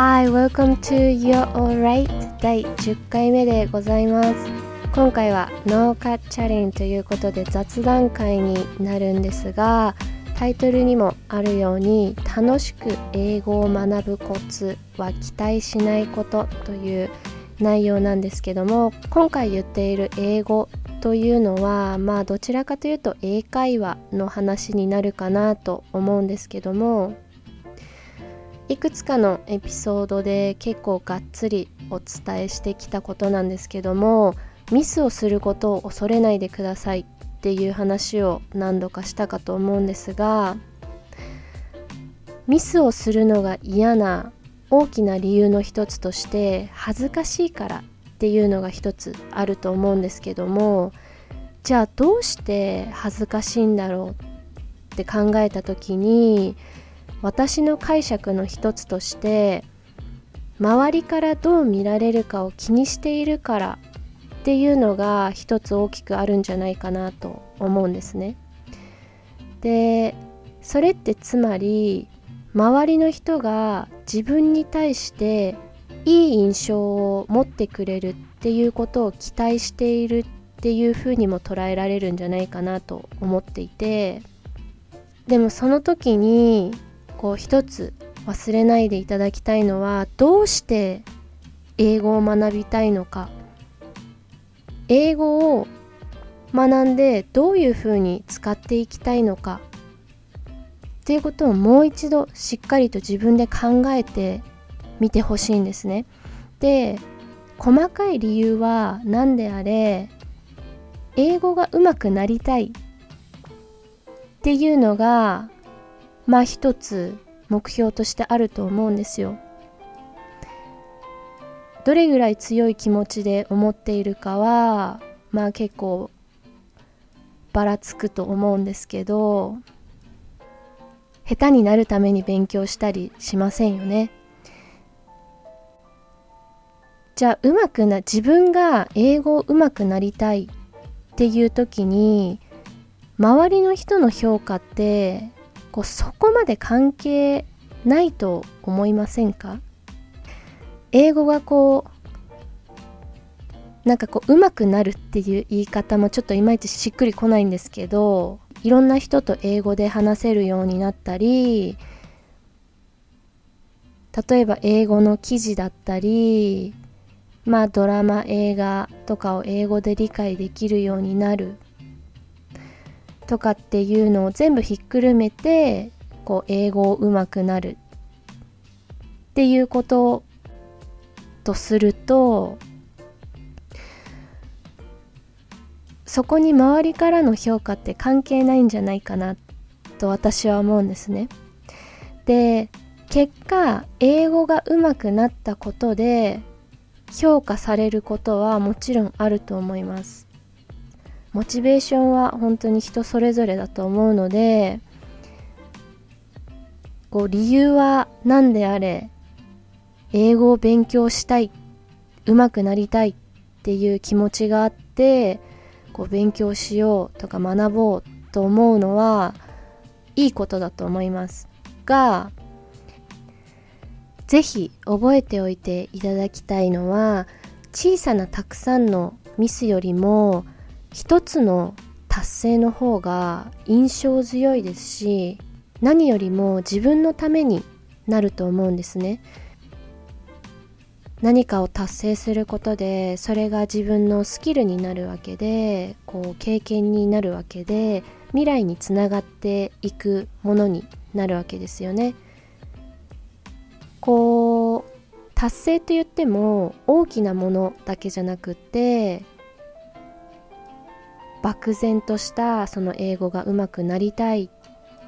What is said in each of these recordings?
Hi, welcome to Your Alright 第10回目でございます。今回はノーカッチャレンということで雑談会になるんですがタイトルにもあるように楽しく英語を学ぶコツは期待しないことという内容なんですけども今回言っている英語というのはまあどちらかというと英会話の話になるかなと思うんですけどもいくつかのエピソードで結構がっつりお伝えしてきたことなんですけどもミスをすることを恐れないでくださいっていう話を何度かしたかと思うんですがミスをするのが嫌な大きな理由の一つとして恥ずかしいからっていうのが一つあると思うんですけどもじゃあどうして恥ずかしいんだろうって考えた時に私の解釈の一つとして周りからどう見られるかを気にしているからっていうのが一つ大きくあるんじゃないかなと思うんですね。でそれってつまり周りの人が自分に対していい印象を持ってくれるっていうことを期待しているっていうふうにも捉えられるんじゃないかなと思っていてでもその時にこう一つ忘れないでいただきたいのはどうして英語を学びたいのか英語を学んでどういうふうに使っていきたいのかっていうことをもう一度しっかりと自分で考えてみてほしいんですね。で細かい理由は何であれ英語が上手くなりたいっていうのがまあ一つ目標としてあると思うんですよ。どれぐらい強い気持ちで思っているかはまあ結構ばらつくと思うんですけど下手になるために勉強したりしませんよね。じゃあうまくな自分が英語うまくなりたいっていう時に周りの人の評価ってこうそこまで関係ないと思いませんか？英語がこうなんかこう上手くなるっていう言い方もちょっといまいちしっくりこないんですけどいろんな人と英語で話せるようになったり例えば英語の記事だったりまあドラマ映画とかを英語で理解できるようになるとかっていうのを全部ひっくるめてこう英語を上手くなるっていうこととするとそこに周りからの評価って関係ないんじゃないかなと私は思うんですね。で結果英語が上手くなったことで評価されることはもちろんあると思います。モチベーションは本当に人それぞれだと思うのでこう理由は何であれ英語を勉強したい上手くなりたいっていう気持ちがあってこう勉強しようとか学ぼうと思うのはいいことだと思います。がぜひ覚えておいていただきたいのは小さなたくさんのミスよりも一つの達成の方が印象強いですし何よりも自分のためになると思うんですね。何かを達成することでそれが自分のスキルになるわけでこう経験になるわけで未来につながっていくものになるわけですよね。こう達成と言っても大きなものだけじゃなくって漠然としたその英語がうまくなりたい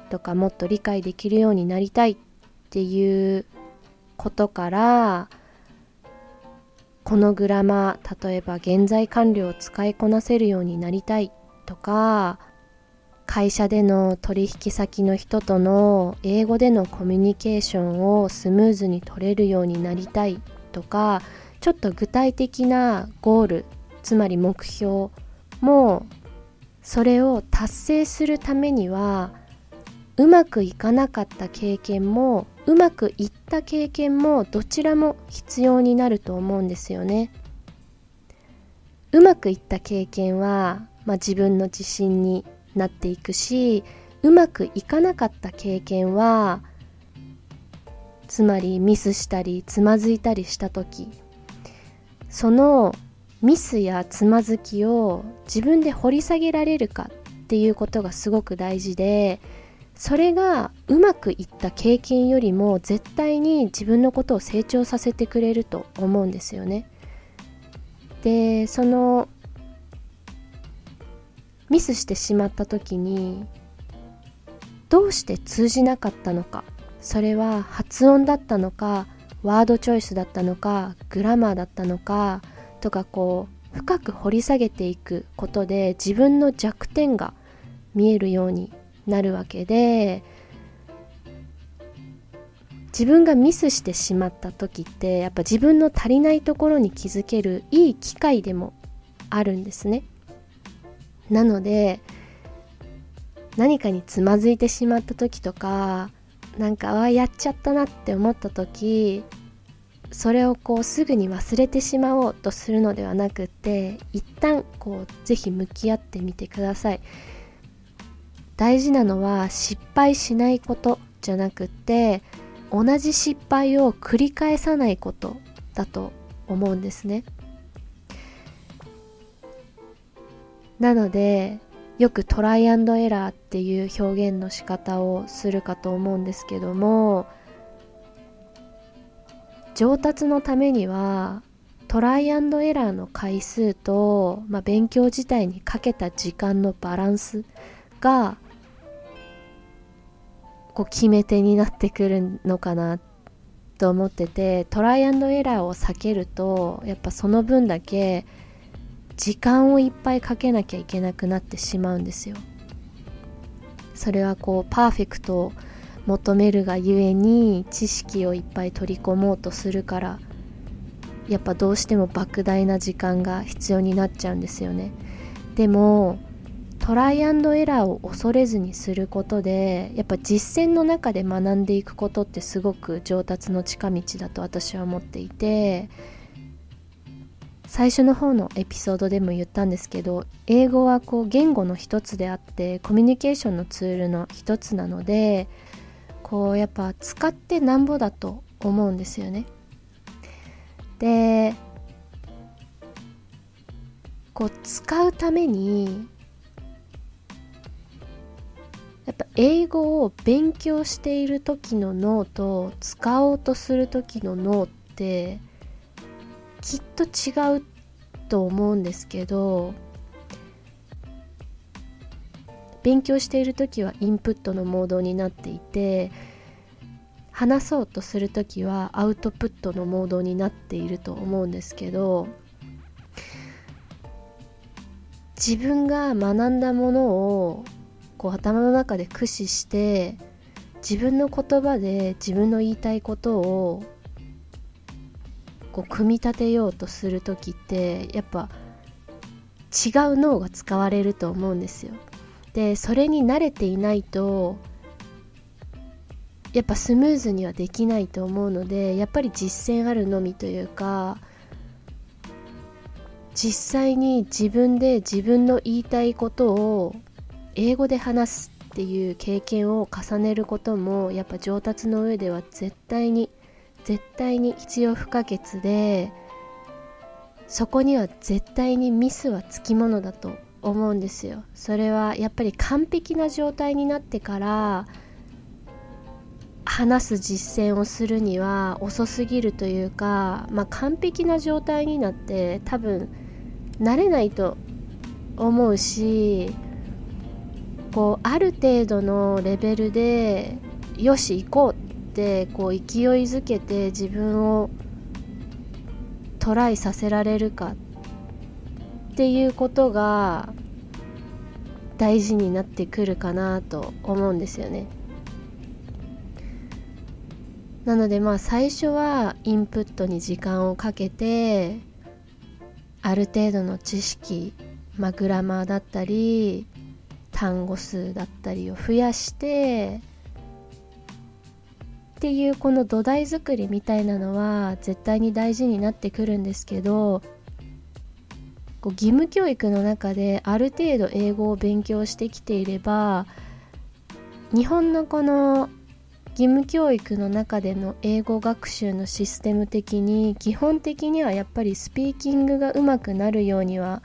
とかもっと理解できるようになりたいっていうことからこのグラマー例えば現在完了を使いこなせるようになりたいとか会社での取引先の人との英語でのコミュニケーションをスムーズに取れるようになりたいとかちょっと具体的なゴールつまり目標もそれを達成するためにはうまくいかなかった経験もうまくいった経験もどちらも必要になると思うんですよね。うまくいった経験は、まあ、自分の自信になっていくしうまくいかなかった経験はつまりミスしたりつまずいたりした時そのミスやつまずきを自分で掘り下げられるかっていうことがすごく大事でそれがうまくいった経験よりも絶対に自分のことを成長させてくれると思うんですよね。でそのミスしてしまった時にどうして通じなかったのかそれは発音だったのかワードチョイスだったのかグラマーだったのかとかこう深く掘り下げていくことで自分の弱点が見えるようになるわけで自分がミスしてしまった時ってやっぱ自分の足りないところに気づけるいい機会でもあるんですね。なので何かにつまずいてしまった時とかなんかああやっちゃったなって思った時それをこうすぐに忘れてしまおうとするのではなくて一旦こうぜひ向き合ってみてください。大事なのは失敗しないことじゃなくて同じ失敗を繰り返さないことだと思うんですね。なのでよくトライアンドエラーっていう表現の仕方をするかと思うんですけども上達のためにはトライアンドエラーの回数と、まあ、勉強自体にかけた時間のバランスがこう決め手になってくるのかなと思っててトライアンドエラーを避けるとやっぱその分だけ時間をいっぱいかけなきゃいけなくなってしまうんですよ。それはこうパーフェクトを求めるがゆえに知識をいっぱい取り込もうとするからやっぱどうしても莫大な時間が必要になっちゃうんですよね。でもトライアンドエラーを恐れずにすることでやっぱ実践の中で学んでいくことってすごく上達の近道だと私は思っていて最初の方のエピソードでも言ったんですけど英語はこう言語の一つであってコミュニケーションのツールの一つなのでこうやっぱ使ってなんぼだと思うんですよね。でこう使うためにやっぱ英語を勉強している時の脳と使おうとする時の脳ってきっと違うと思うんですけど勉強している時はインプットのモードになっていて話そうとする時はアウトプットのモードになっていると思うんですけど自分が学んだものをこう頭の中で駆使して自分の言葉で自分の言いたいことをこう組み立てようとする時ってやっぱ違う脳が使われると思うんですよ。でそれに慣れていないとやっぱスムーズにはできないと思うのでやっぱり実践あるのみというか実際に自分で自分の言いたいことを英語で話すっていう経験を重ねることもやっぱ上達の上では絶対に絶対に必要不可欠でそこには絶対にミスはつきものだと思うんですよ。それはやっぱり完璧な状態になってから話す実践をするには遅すぎるというか、まあ、完璧な状態になって多分慣れないと思うしこうある程度のレベルでよし行こうってこう勢いづけて自分をトライさせられるかってていうことが大事になってくるかなと思うんですよね。なのでまあ最初はインプットに時間をかけてある程度の知識、まあ、グラマーだったり単語数だったりを増やしてっていうこの土台作りみたいなのは絶対に大事になってくるんですけどこう義務教育の中である程度英語を勉強してきていれば日本のこの義務教育の中での英語学習のシステム的に基本的にはやっぱりスピーキングがうまくなるようには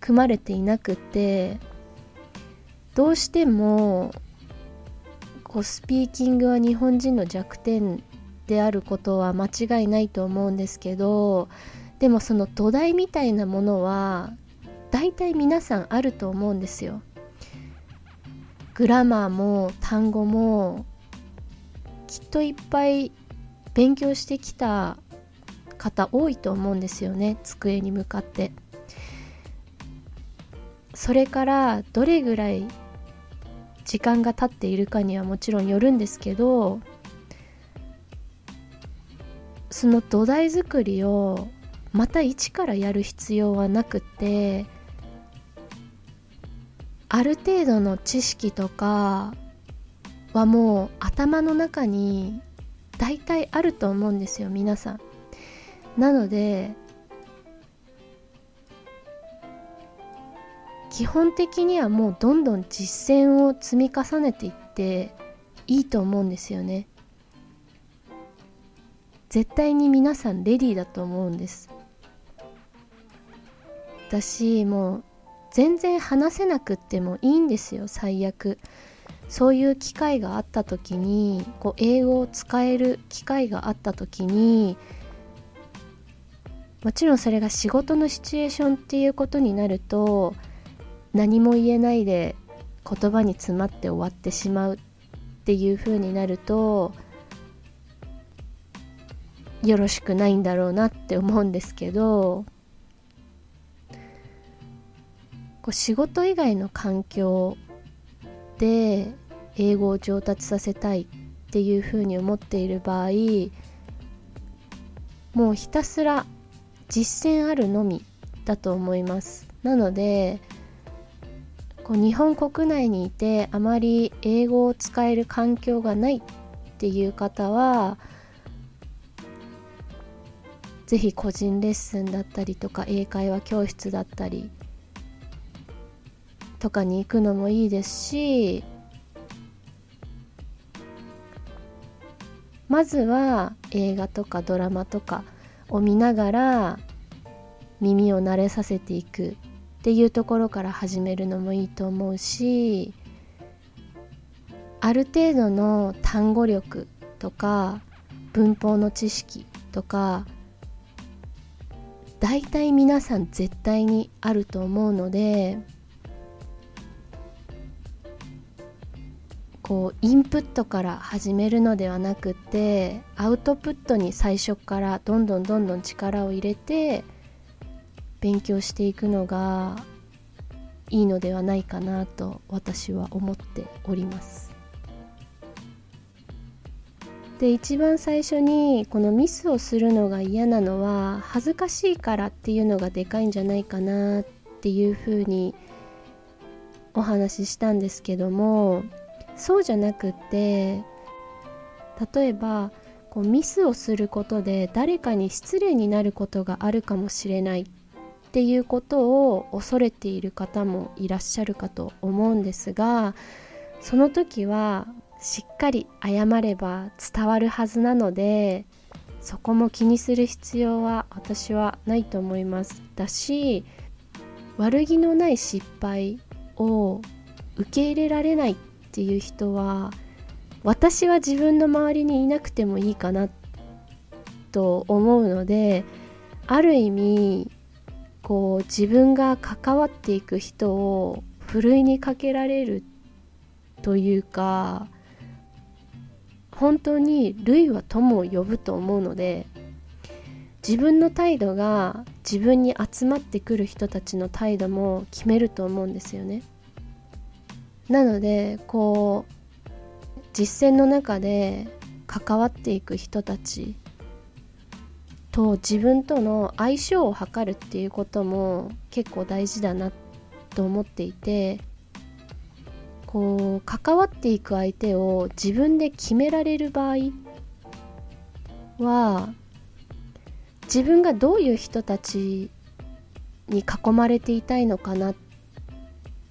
組まれていなくてどうしてもこうスピーキングは日本人の弱点であることは間違いないと思うんですけどでもその土台みたいなものは大体皆さんあると思うんですよ。グラマーも単語もきっといっぱい勉強してきた方多いと思うんですよね机に向かってそれからどれぐらい時間が経っているかにはもちろんよるんですけどその土台作りをまた一からやる必要はなくてある程度の知識とかはもう頭の中に大体あると思うんですよ皆さん。なので基本的にはもうどんどん実践を積み重ねていっていいと思うんですよね。絶対に皆さんレディーだと思うんです。私もう全然話せなくってもいいんですよ最悪。そういう機会があった時にこう英語を使える機会があった時にもちろんそれが仕事のシチュエーションっていうことになると何も言えないで言葉に詰まって終わってしまうっていう風になるとよろしくないんだろうなって思うんですけどこう仕事以外の環境で英語を上達させたいっていうふうに思っている場合もうひたすら実践あるのみだと思います。なのでこう日本国内にいてあまり英語を使える環境がないっていう方は是非個人レッスンだったりとか英会話教室だったりとかに行くのもいいですしまずは映画とかドラマとかを見ながら耳を慣れさせていくっていうところから始めるのもいいと思うしある程度の単語力とか文法の知識とか大体皆さん絶対にあると思うのでこうインプットから始めるのではなくてアウトプットに最初からどんどんどんどん力を入れて勉強していくのがいいのではないかなと私は思っております。で一番最初にこのミスをするのが嫌なのは恥ずかしいからっていうのがでかいんじゃないかなっていうふうにお話ししたんですけどもそうじゃなくって例えばこうミスをすることで誰かに失礼になることがあるかもしれないっていうことを恐れている方もいらっしゃるかと思うんですがその時はしっかり謝れば伝わるはずなのでそこも気にする必要は私はないと思います。だし悪気のない失敗を受け入れられないっていう人は私は自分の周りにいなくてもいいかなと思うのである意味こう自分が関わっていく人をふるいにかけられるというか本当に類は友を呼ぶと思うので自分の態度が自分に集まってくる人たちの態度も決めると思うんですよね。なのでこう実践の中で関わっていく人たちと自分との相性を図るっていうことも結構大事だなと思っていてこう関わっていく相手を自分で決められる場合は自分がどういう人たちに囲まれていたいのかなっ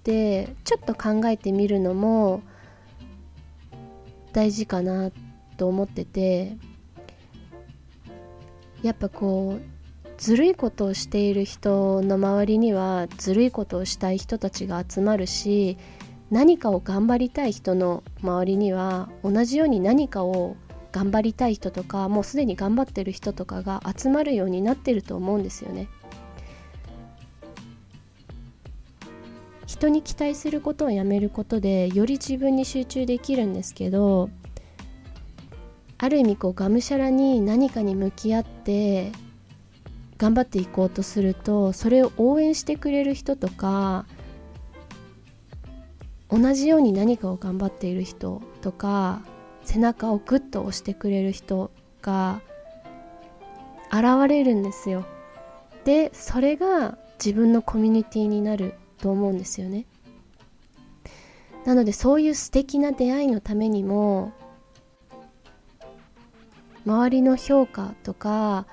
てちょっと考えてみるのも大事かなと思っててやっぱこうずるいことをしている人の周りにはずるいことをしたい人たちが集まるし何かを頑張りたい人の周りには同じように何かを頑張りたい人とかもうすでに頑張ってる人とかが集まるようになってると思うんですよね。人に期待することをやめることでより自分に集中できるんですけどある意味こうがむしゃらに何かに向き合って頑張っていこうとするとそれを応援してくれる人とか同じように何かを頑張っている人とか背中をグッと押してくれる人が現れるんですよ。でそれが自分のコミュニティになる。と思うんですよね。なのでそういう素敵な出会いのためにも周りの評価とか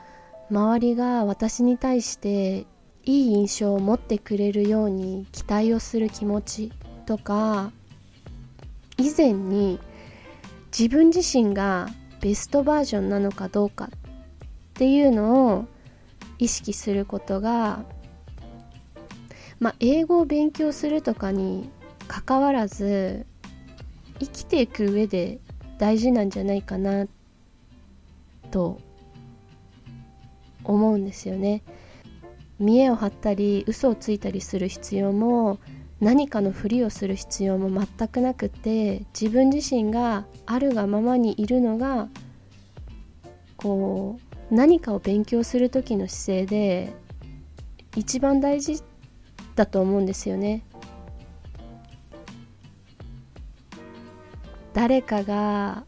周りが私に対していい印象を持ってくれるように期待をする気持ちとか以前に自分自身がベストバージョンなのかどうかっていうのを意識することがまあ英語を勉強するとかにかかわらず生きていく上で大事なんじゃないかなと思うんですよね。見栄を張ったり嘘をついたりする必要も何かのふりをする必要も全くなくて自分自身があるがままにいるのがこう何かを勉強する時の姿勢で一番大事だと思うんですよね。誰かが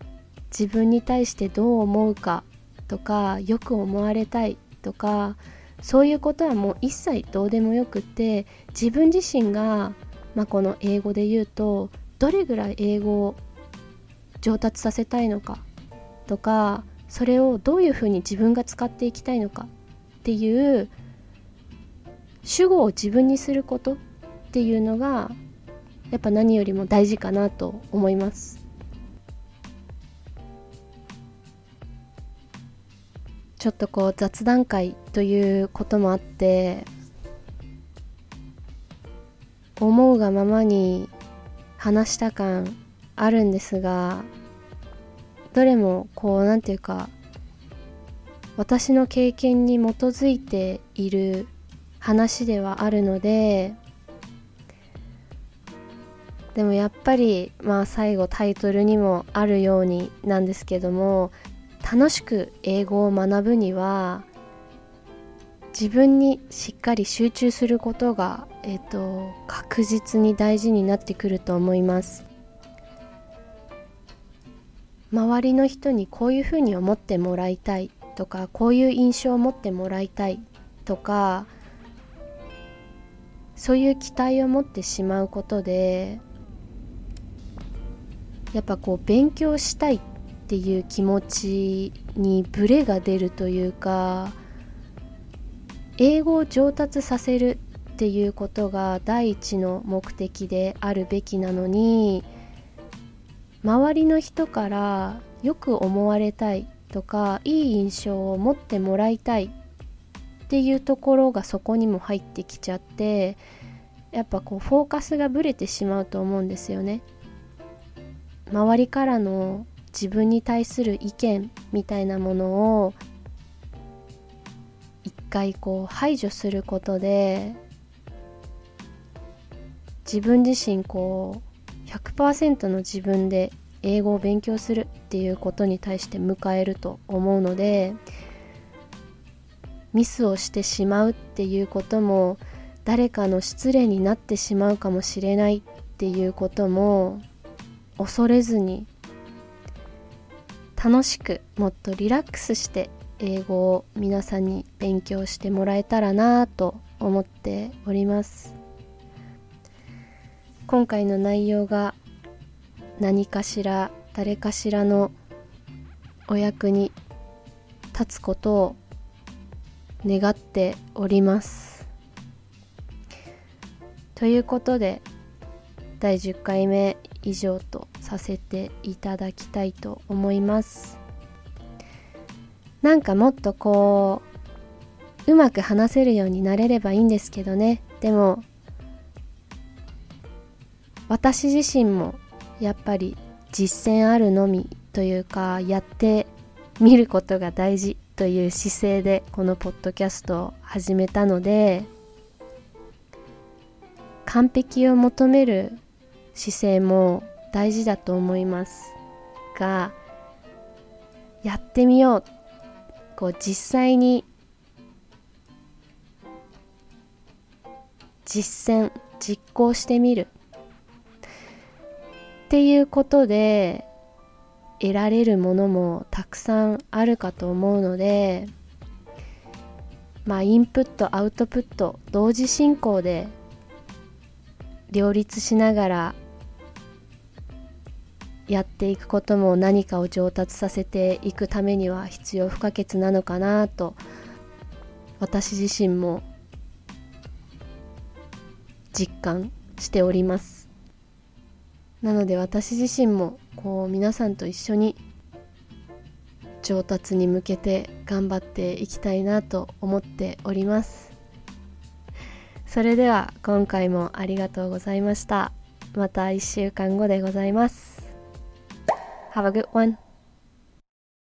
自分に対してどう思うかとかよく思われたいとかそういうことはもう一切どうでもよくって自分自身が、まあ、この英語で言うとどれぐらい英語を上達させたいのかとかそれをどういうふうに自分が使っていきたいのかっていう主語を自分にすることっていうのがやっぱ何よりも大事かなと思います。ちょっとこう雑談会ということもあって思うがままに話した感あるんですがどれもこう何て言うか私の経験に基づいている話ではあるのででもやっぱりまあ最後タイトルにもあるようになんですけども楽しく英語を学ぶには自分にしっかり集中することが、えーと、確実に大事になってくると思います。周りの人にこういうふうに思ってもらいたいとかこういう印象を持ってもらいたいとかそういう期待を持ってしまうことでやっぱこう勉強したいっていう気持ちにブレが出るというか英語を上達させるっていうことが第一の目的であるべきなのに周りの人からよく思われたいとかいい印象を持ってもらいたいっていうところがそこにも入ってきちゃってやっぱこうフォーカスがぶれてしまうと思うんですよね。周りからの自分に対する意見みたいなものを一回こう排除することで自分自身こう100%の自分で英語を勉強するっていうことに対して迎えると思うのでミスをしてしまうっていうことも誰かの失礼になってしまうかもしれないっていうことも恐れずに楽しくもっとリラックスして英語を皆さんに勉強してもらえたらなぁと思っております。今回の内容が何かしら誰かしらのお役に立つことを願っております。ということで第10回目以上とさせていただきたいと思います。なんかもっとこううまく話せるようになれればいいんですけどね。でも私自身もやっぱり実践あるのみというかやってみることが大事。という姿勢でこのポッドキャストを始めたので完璧を求める姿勢も大事だと思いますがやってみよう。こう実際に実践実行してみる。っていうことで得られるものもたくさんあるかと思うのでまあインプットアウトプット同時進行で両立しながらやっていくことも何かを上達させていくためには必要不可欠なのかなと私自身も実感しております。なので私自身もこう皆さんと一緒に上達に向けて頑張っていきたいなと思っております。それでは今回もありがとうございました。また1週間後でございます。Have a good one.